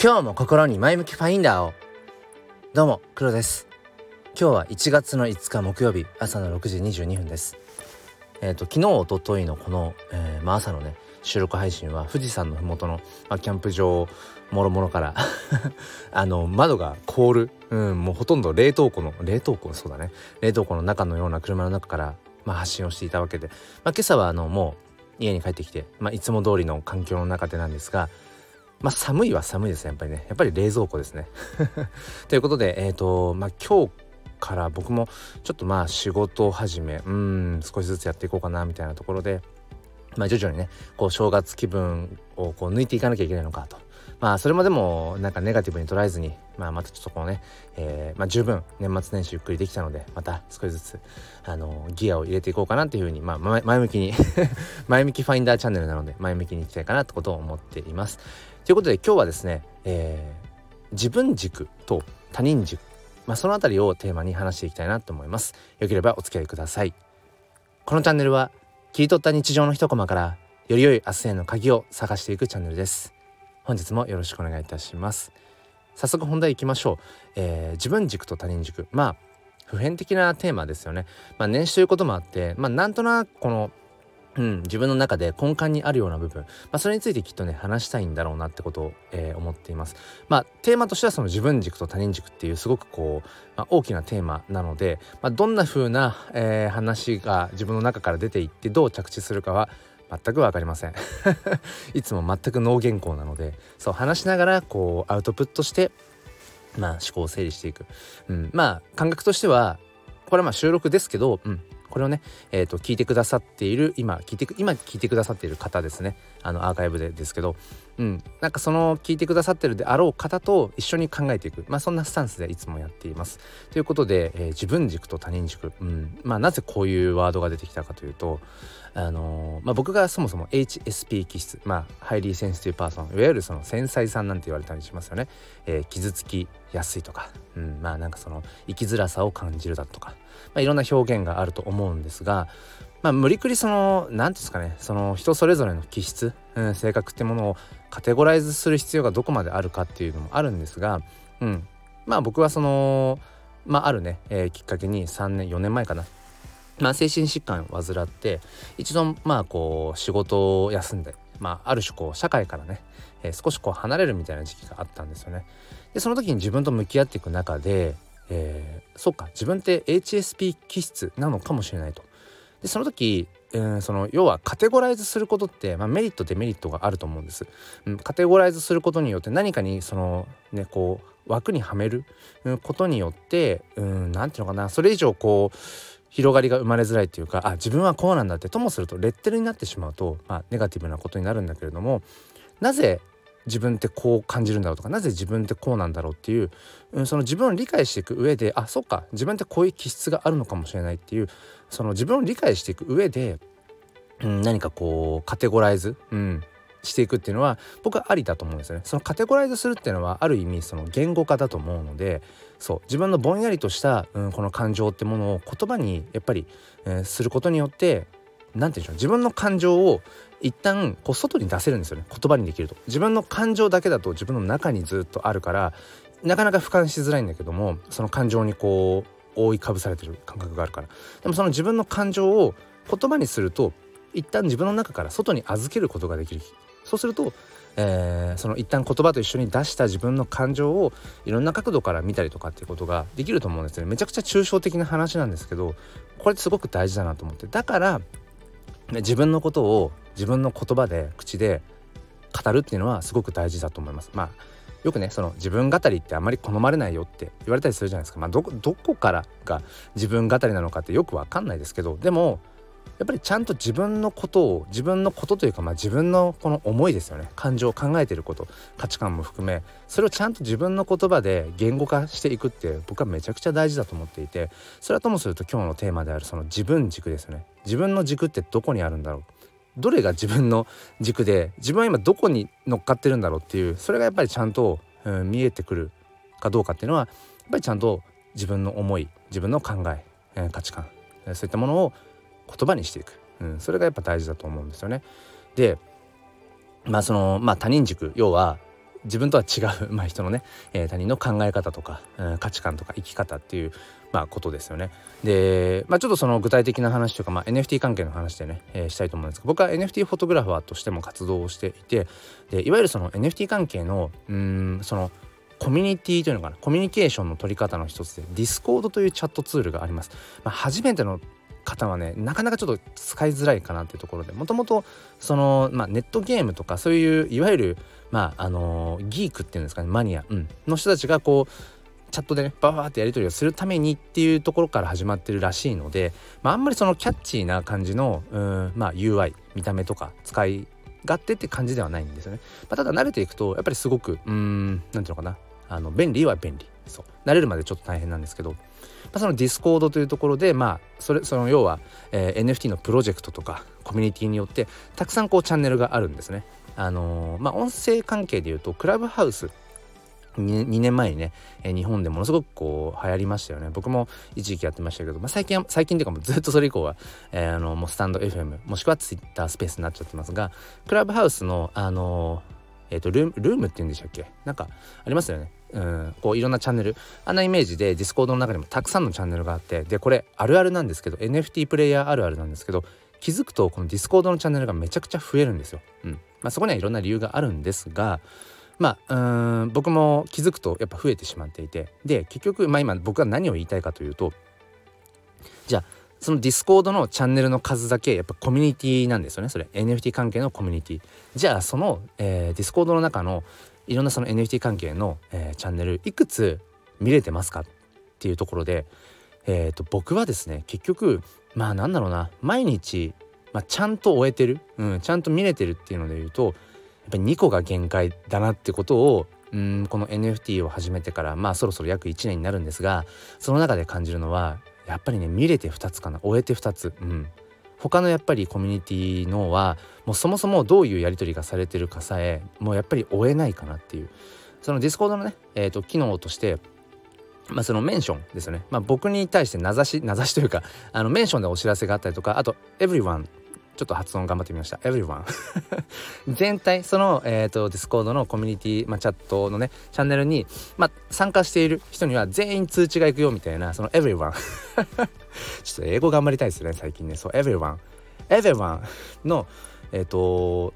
今日も心に前向きファインダーを。どうも黒です。今日は1月の5日木曜日朝の6時22分です。えっ、ー、と昨日おとといのこの、えー、まあ、朝のね収録配信は富士山の麓の、まあ、キャンプ場もろもろから あの窓が凍る、うん、もうほとんど冷凍庫の冷凍庫そうだね。冷凍庫の中のような車の中から、まあ、発信をしていたわけで、まあ、今朝はあのもう家に帰ってきて、まあ、いつも通りの環境の中でなんですがまあ寒いは寒いですねやっぱりね。やっぱり冷蔵庫ですね。ということでえっ、ー、とまあ今日から僕もちょっとまあ仕事を始めうん少しずつやっていこうかなみたいなところでまあ徐々にねこう正月気分をこう抜いていかなきゃいけないのかと。まあそれまでもなんかネガティブに捉えずに、まあ、またちょっとこうね、えー、まあ、十分年末年始ゆっくりできたのでまた少しずつあのギアを入れていこうかなっていうふうに、まあ、前向きに 前向きファインダーチャンネルなので前向きにいきたいかなってことを思っています。ということで今日はですね、えー、自分軸と他人軸、まあ、そのあたりをテーマに話していきたいなと思います。よければお付き合いください。このチャンネルは切り取った日常の一コマからより良い明日への鍵を探していくチャンネルです。本日もよろしくお願いいたします。早速本題いきましょう、えー、自分軸と他人軸。まあ普遍的なテーマですよね。まあ年始ということもあってまあなんとなくこのうん、自分の中で根幹にあるような部分、まあ、それについてきっとね話したいんだろうなってことを、えー、思っています。まあテーマとしてはその自分軸と他人軸っていうすごくこう、まあ、大きなテーマなので、まあ、どんな風な、えー、話が自分の中から出ていってどう着地するかは全く分かりません。いつも全く脳原稿なのでそう話しながらこうアウトプットしてまあ思考を整理していく、うん、まあ感覚としてはこれはまあ収録ですけど、うん、これをね、えー、と聞いてくださっている今聞いて今聞いてくださっている方ですね。あのアーカイブでですけど、うん、なんかその聞いてくださってるであろう方と一緒に考えていく、まあ、そんなスタンスでいつもやっています。ということで、えー、自分軸と他人軸、うん。まあ、なぜこういうワードが出てきたかというとあのー、まあ、僕がそもそも HSP 気質、まあ、 Highly Sensitive Person いわゆるその繊細さんなんて言われたりしますよね、えー、傷つきやすいとか、うん、まあなんかその生きづらさを感じるだとか、まあ、いろんな表現があると思うんですが、まあ、無理くりその何んですかねその人それぞれの気質、うん、性格ってものをカテゴライズする必要がどこまであるかっていうのもあるんですが、うん、まあ僕はそのまああるね、えー、きっかけに3年4年前かなまあ、精神疾患を患って一度まあこう仕事を休んで、まあ、ある種こう社会からね、えー、少しこう離れるみたいな時期があったんですよね。でその時に自分と向き合っていく中で、えー、そうか自分って HSP 気質なのかもしれないと。でその時えー、その要はカテゴライズすることって、まあ、メリットデメリットがあると思うんです、うん。カテゴライズすることによって何かにそのねこう枠にはめることによって何て言うのかなそれ以上こう広がりが生まれづらいっていうかあ自分はこうなんだってともするとレッテルになってしまうと、まあ、ネガティブなことになるんだけれどもなぜ自分ってこう感じるんだろうとかなぜ自分ってこうなんだろうっていう、うん、その自分を理解していく上であそっか自分ってこういう気質があるのかもしれないっていうその自分を理解していく上で、うん、何かこうカテゴライズ、うん、していくっていうのは僕はありだと思うんですよね。そのカテゴライズするっていうのはある意味その言語化だと思うのでそう自分のぼんやりとした、うん、この感情ってものを言葉にやっぱり、えー、することによって何て言うんでしょう自分の感情を一旦こう外に出せるんですよね。言葉にできると。自分の感情だけだと自分の中にずっとあるからなかなか俯瞰しづらいんだけどもその感情にこう覆いかぶされてる感覚があるから。でもその自分の感情を言葉にすると一旦自分の中から外に預けることができる。そうすると、えー、その一旦言葉と一緒に出した自分の感情をいろんな角度から見たりとかっていうことができると思うんですよね。めちゃくちゃ抽象的な話なんですけどこれってすごく大事だなと思って。だから自分のことを自分の言葉で口で語るっていうのはすごく大事だと思います。まあよくねその自分語りってあまり好まれないよって言われたりするじゃないですか。まあどこからが自分語りなのかってよくわかんないですけどでもやっぱりちゃんと自分のことを自分のことというか、まあ、自分のこの思いですよね。感情を考えてること価値観も含めそれをちゃんと自分の言葉で言語化していくって僕はめちゃくちゃ大事だと思っていて。それはともすると今日のテーマであるその自分軸ですよね。自分の軸ってどこにあるんだろう。どれが自分の軸で自分は今どこに乗っかってるんだろうっていうそれがやっぱりちゃんと、うん、見えてくるかどうかっていうのはやっぱりちゃんと自分の思い自分の考ええー、価値観そういったものを言葉にしていく、うん、それがやっぱ大事だと思うんですよね。でまあそのまあ他人軸要は自分とは違う、まあ、人のね、えー、他人の考え方とか、うん、価値観とか生き方っていう、まあ、ことですよね。で、まあ、ちょっとその具体的な話とか、まあ、NFT 関係の話でね、えー、したいと思うんですけど僕は NFT フォトグラファーとしても活動をしていてでいわゆるその NFT 関係のうんそのコミュニティというのかなコミュニケーションの取り方の一つで Discord というチャットツールがあります。まあ、初めての方はねなかなかちょっと使いづらいかなっていうところで。もともとその、まあ、ネットゲームとかそういういわゆるまああのー、ギークっていうんですかねマニア、うん、の人たちがこうチャットでねバーってやり取りをするためにっていうところから始まってるらしいので、まあ、あんまりそのキャッチーな感じのうん、まあ、UI 見た目とか使い勝手って感じではないんですよね。まあ、ただ慣れていくとやっぱりすごくうん何ていうのかな。あの便利は便利。そう。慣れるまでちょっと大変なんですけど。まあ、そのディスコードというところでまあそれその要は、えー、NFT のプロジェクトとかコミュニティによってたくさんこうチャンネルがあるんですね。あのー、まあ音声関係でいうとクラブハウス 2, 2年前にね、えー、日本でものすごくこう流行りましたよね。僕も一時期やってましたけど、まあ、最近は最近というかもうずっとそれ以降は、えー、あのもうスタンド FM もしくは Twitter スペースになっちゃってますがクラブハウスのあのー、えっ、ー、とルームっていうんでしたっけ？なんかありますよね。うん、こういろんなチャンネル。あんなイメージでディスコードの中にもたくさんのチャンネルがあってでこれあるあるなんですけど NFT プレイヤーあるあるなんですけど気づくとこのディスコードのチャンネルがめちゃくちゃ増えるんですよ。うん。まあ、そこにはいろんな理由があるんですがまあうん僕も気づくとやっぱ増えてしまっていて。で結局、まあ、今僕は何を言いたいかというとじゃあそのディスコードのチャンネルの数だけやっぱコミュニティなんですよねそれ。NFT 関係のコミュニティ。じゃあその、えー、ディスコードの中のいろんなその NFT 関係の、えー、チャンネルいくつ見れてますかっていうところで、えーと、僕はですね結局まあなんだろうな毎日、まあ、ちゃんと終えてる、うん、ちゃんと見れてるっていうので言うとやっぱり2個が限界だなってことをうんこの NFT を始めてからまあそろそろ約1年になるんですがその中で感じるのはやっぱりね見れて2つかな終えて2つ。うん他のやっぱりコミュニティのはもうそもそもどういうやり取りがされてるかさえもうやっぱり追えないかなっていう。そのディスコードのね、えーと、機能としてまあ、そのメンションですよね、まあ、僕に対して名指し名指しというかあのメンションでお知らせがあったりとかあと「everyone」ちょっと発音頑張ってみました。everyone 全体、その、えっ、ー、と、ディスコードのコミュニティ、まあ、チャットのね、チャンネルに、まあ、参加している人には全員通知が行くよみたいな、その everyone ちょっと英語頑張りたいですね、最近ね。そう、everyone。everyone の、えっ、ー、と、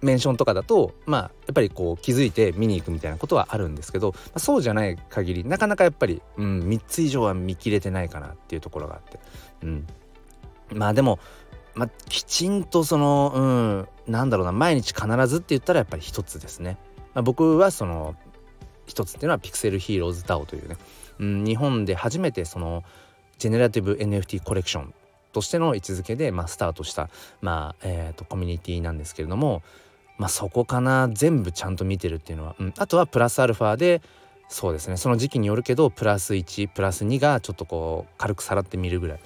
メンションとかだとまあやっぱりこう気づいて見に行くみたいなことはあるんですけど、まあ、そうじゃない限りなかなかやっぱり、うん、3つ以上は見切れてないかなっていうところがあって、うん、まあでもまあ、きちんとそのうんなんだろうな毎日必ずって言ったらやっぱり一つですね。まあ、僕はその一つっていうのはピクセルヒーローズ DAO というね、うん、日本で初めてそのジェネラティブ NFT コレクションとしての位置づけで、まあ、スタートした、まあえーと、コミュニティなんですけれども、まあ、そこかな全部ちゃんと見てるっていうのは、うん、あとはプラスアルファでそうですねその時期によるけどプラス1プラス2がちょっとこう軽くさらってみるぐらい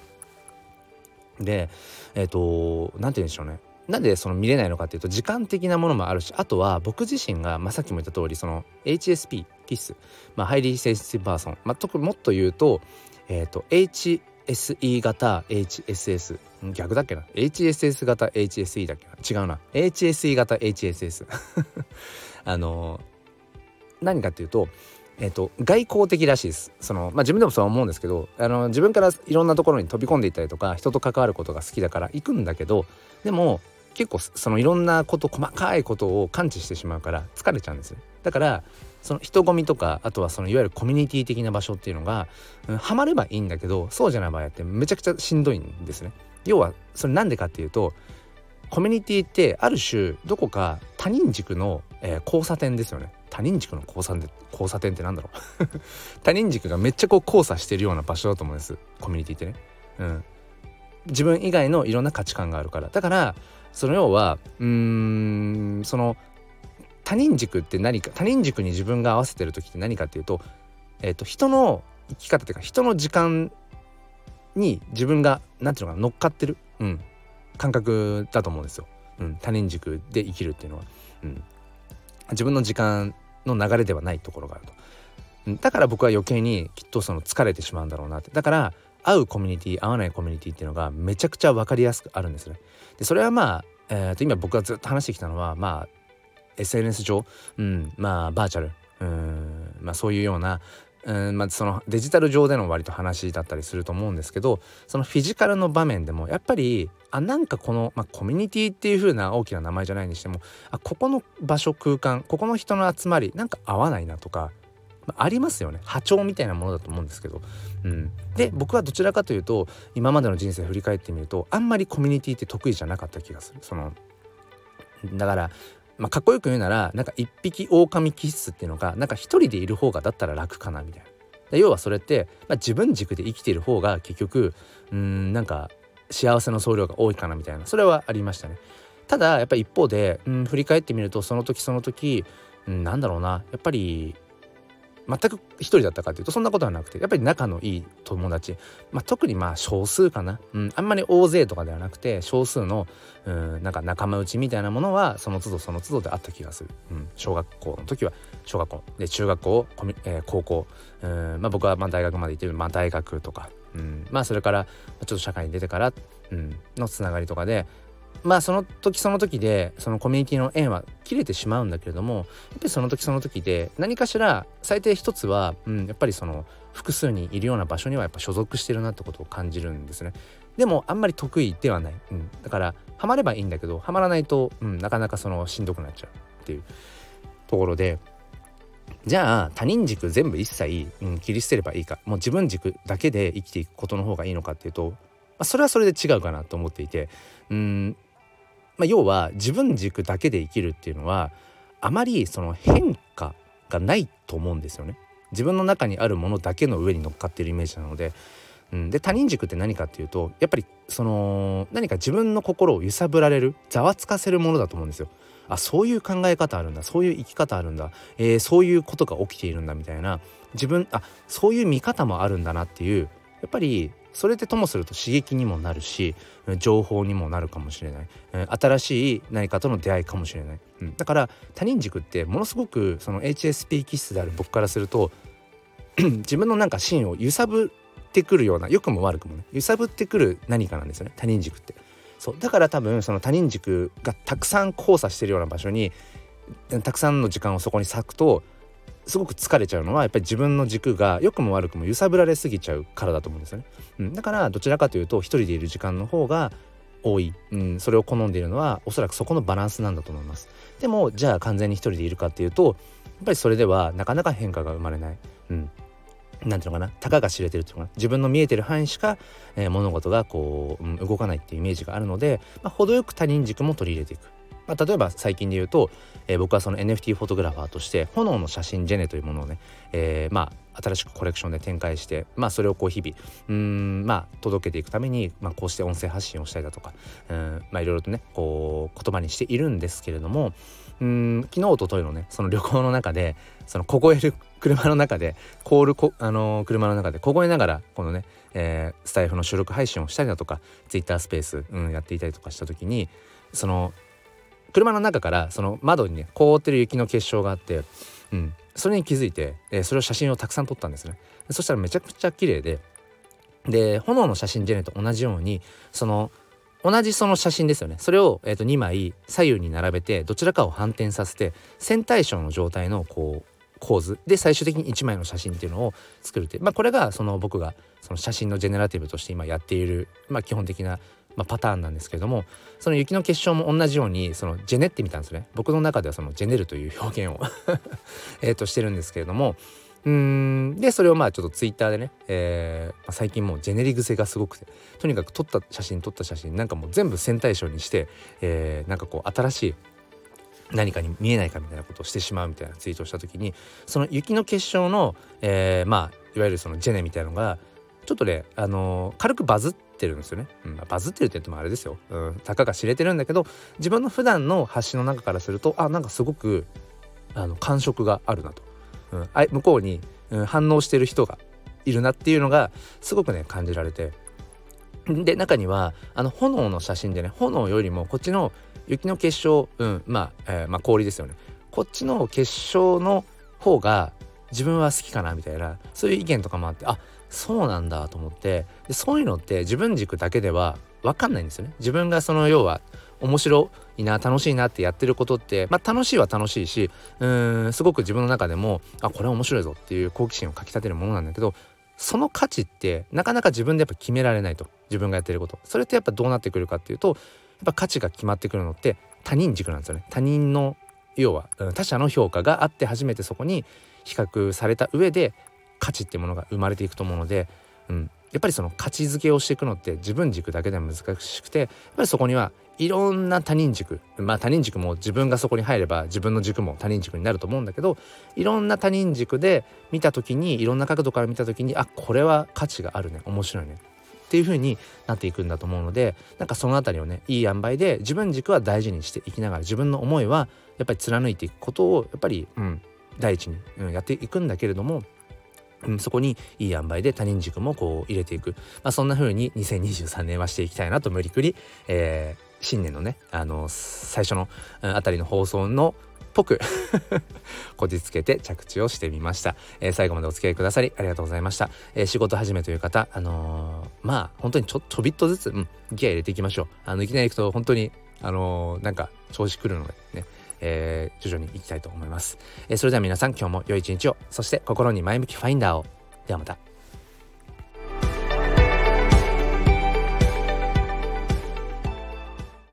でえっ、ー、と何て言うんでしょうね。なんでその見れないのかっていうと時間的なものもあるしあとは僕自身が、まあ、さっきも言った通りその HSP ピス、まあ、 Highly Sensitive Person、まあ、特にもっと言うと,、えーと、HSE 型 HSS 逆だっけな？HSS 型 HSE だっけな？違うな。HSE 型 HSS あの何かっていうとえーと、外交的らしいです。その、まあ、自分でもそう思うんですけどあの自分からいろんなところに飛び込んでいったりとか人と関わることが好きだから行くんだけどでも結構そのいろんなこと細かいことを感知してしまうから疲れちゃうんですよ。だからその人混みとかあとはそのいわゆるコミュニティ的な場所っていうのが、うん、ハマればいいんだけどそうじゃない場合ってめちゃくちゃしんどいんですね。要はそれなんでかっていうとコミュニティってある種どこか他人軸の、えー、交差点ですよね。他人軸の交差点交差点ってなんだろう。他人軸がめっちゃこう交差してるような場所だと思うんです。コミュニティってね。うん、自分以外のいろんな価値観があるから。だからその要はうーんその他人軸って何か他人軸に自分が合わせてる時って何かっていうと,、えーと、人の生き方っていうか人の時間に自分が何ていうのかな乗っかってる、うん、感覚だと思うんですよ、うん、他人軸で生きるっていうのは。うん、自分の時間の流れではないところがあると。だから僕は余計にきっとその疲れてしまうんだろうなって。だから会うコミュニティ会わないコミュニティっていうのがめちゃくちゃ分かりやすくあるんですね。でそれはまあ、えー、と今僕がずっと話してきたのはまあ SNS 上、うん、まあバーチャル？うんまあそういうようなうんまあ、そのデジタル上での割と話だったりすると思うんですけどそのフィジカルの場面でもやっぱりあなんかこの、まあ、コミュニティっていう風な大きな名前じゃないにしてもあここの場所空間ここの人の集まりなんか合わないなとか、まあ、ありますよね。波長みたいなものだと思うんですけど、うん、で僕はどちらかというと今までの人生振り返ってみるとあんまりコミュニティって得意じゃなかった気がする。そのだからまあ、かっこよく言うならなんか一匹狼気質っていうのがなんか一人でいる方がだったら楽かなみたいな。要はそれって、まあ、自分軸で生きている方が結局うんなんか幸せの総量が多いかなみたいな。それはありましたね。ただやっぱり一方でうん振り返ってみるとその時その時うんなんだろうな。やっぱり全く一人だったかっていうとそんなことはなくてやっぱり仲のいい友達、まあ、特にまあ少数かな、うん、あんまり大勢とかではなくて少数の、うん、なんか仲間内みたいなものはその都度その都度であった気がする、うん、小学校の時は小学校。で中学校、えー、高校、うんまあ、僕はまあ大学まで行ってる、まあ、大学とか、うん、まあそれからちょっと社会に出てから、うん、のつながりとかでまあその時その時でそのコミュニティの縁は切れてしまうんだけれどもやっぱりその時その時で何かしら最低一つは、うん、やっぱりその複数にいるような場所にはやっぱ所属してるなってことを感じるんですね。でもあんまり得意ではない、うん、だからハマればいいんだけどハマらないと、うん、なかなかそのしんどくなっちゃうっていうところでじゃあ他人軸全部一切、うん、切り捨てればいいかもう自分軸だけで生きていくことの方がいいのかっていうと、まあ、それはそれで違うかなと思っていてうんまあ、要は自分軸だけで生きるっていうのはあまりその変化がないと思うんですよね。自分の中にあるものだけの上に乗っかってるイメージなので,、うん、で他人軸って何かっていうとやっぱりその何か自分の心を揺さぶられるざわつかせるものだと思うんですよ。あそういう考え方あるんだ。そういう生き方あるんだ、えー、そういうことが起きているんだみたいな。自分あそういう見方もあるんだなっていう。やっぱりそれでともすると刺激にもなるし情報にもなるかもしれない。新しい何かとの出会いかもしれない、うん、だから他人軸ってものすごくその HSP 気質である僕からすると 自分のなんか芯を揺さぶってくるような良くも悪くもね揺さぶってくる何かなんですよね。他人軸って。そうだから多分その他人軸がたくさん交差してるような場所にたくさんの時間をそこに割くとすごく疲れちゃうのはやっぱり自分の軸が良くも悪くも揺さぶられすぎちゃうからだと思うんですよね。うん、だからどちらかというと一人でいる時間の方が多い、うん、それを好んでいるのはおそらくそこのバランスなんだと思います。でもじゃあ完全に一人でいるかっていうとやっぱりそれではなかなか変化が生まれない。うんなんていうのかな？たかが知れてるっていうか自分の見えてる範囲しか、えー、物事がこう、うん、動かないっていうイメージがあるので、まあ、程よく他人軸も取り入れていく。まあ、例えば最近で言うと、えー、僕はその NFT フォトグラファーとして炎の写真ジェネというものをね、えー、まあ新しくコレクションで展開して、まあ、それをこう日々うんまあ届けていくために、まあ、こうして音声発信をしたりだとかうんまあいろいろとねこう言葉にしているんですけれどもうん昨日おとといのねその旅行の中でその凍える車の中でコールこ、あのー、車の中で凍えながらこのね、えー、スタイフの収録配信をしたりだとか Twitter スペース、うん、やっていたりとかした時にその車の中からその窓にね凍ってる雪の結晶があって、うん、それに気づいて、えー、それを写真をたくさん撮ったんですね。そしたらめちゃくちゃ綺麗でで炎の写真ジェネと同じようにその同じその写真ですよね。それを、えー、と2枚左右に並べてどちらかを反転させて線対称の状態のこう構図。で最終的に1枚の写真っていうのを作るってまあこれがその僕がその写真のジェネラティブとして今やっている、まあ、基本的なまあ、パターンなんですけれどもその雪の結晶も同じようにそのジェネってみたんですね。僕の中ではそのジェネるという表現を えとしてるんですけれども。うんでそれをまあちょっとツイッターでね、えーま、最近もうジェネリ癖がすごくてとにかく撮った写真撮った写真なんかもう全部線対称にして、えー、なんかこう新しい何かに見えないかみたいなことをしてしまうみたいなツイートをした時にその雪の結晶の、えー、まあいわゆるそのジェネみたいなのがちょっとね、あのー、軽くバズってるんですよね、うん、バズってるって言ってもあれですよ、うん、たかが知れてるんだけど自分の普段の発信の中からするとあなんかすごくあの感触があるなと、うん、あ向こうに、うん、反応してる人がいるなっていうのがすごくね感じられて。で中にはあの炎の写真でね炎よりもこっちの雪の結晶、うんまあえー、まあ、氷ですよねこっちの結晶の方が自分は好きかなみたいなそういう意見とかもあってあそうなんだと思ってでそういうのって自分軸だけでは分かんないんですよね。自分がその要は面白いな楽しいなってやってることってまあ楽しいは楽しいしうーんすごく自分の中でもあこれは面白いぞっていう好奇心をかきたてるものなんだけどその価値ってなかなか自分でやっぱ決められないと。自分がやってること。それってやっぱどうなってくるかっていうとやっぱ価値が決まってくるのって他人軸なんですよね。他人の要は他者の評価があって初めてそこに比較された上で価値ってものが生まれていくと思うので、うん、やっぱりその価値づけをしていくのって自分軸だけでは難しくてやっぱりそこにはいろんな他人軸まあ他人軸も自分がそこに入れば自分の軸も他人軸になると思うんだけどいろんな他人軸で見た時にいろんな角度から見た時にあこれは価値があるね面白いねっていう風になっていくんだと思うのでなんかその辺りをねいい塩梅で自分軸は大事にしていきながら自分の思いはやっぱり貫いていくことをやっぱり、うん、第一に、うん、やっていくんだけれどもうん、そこにいい塩梅で他人軸もこう入れていく、まあ、そんな風に2023年はしていきたいなと無理くり、えー、新年のねあの最初のあたりの放送のっぽく こじつけて着地をしてみました、えー、最後までお付き合いくださりありがとうございました、えー、仕事始めという方あのー、まあ本当にちょちょびっとずつ、うん、ギア入れていきましょう。あのいきなり行くと本当にあのなんか調子くるのでね。えー、徐々にいきたいと思います、えー、それでは皆さん今日も良い一日を。そして心に前向きファインダーを。ではまた。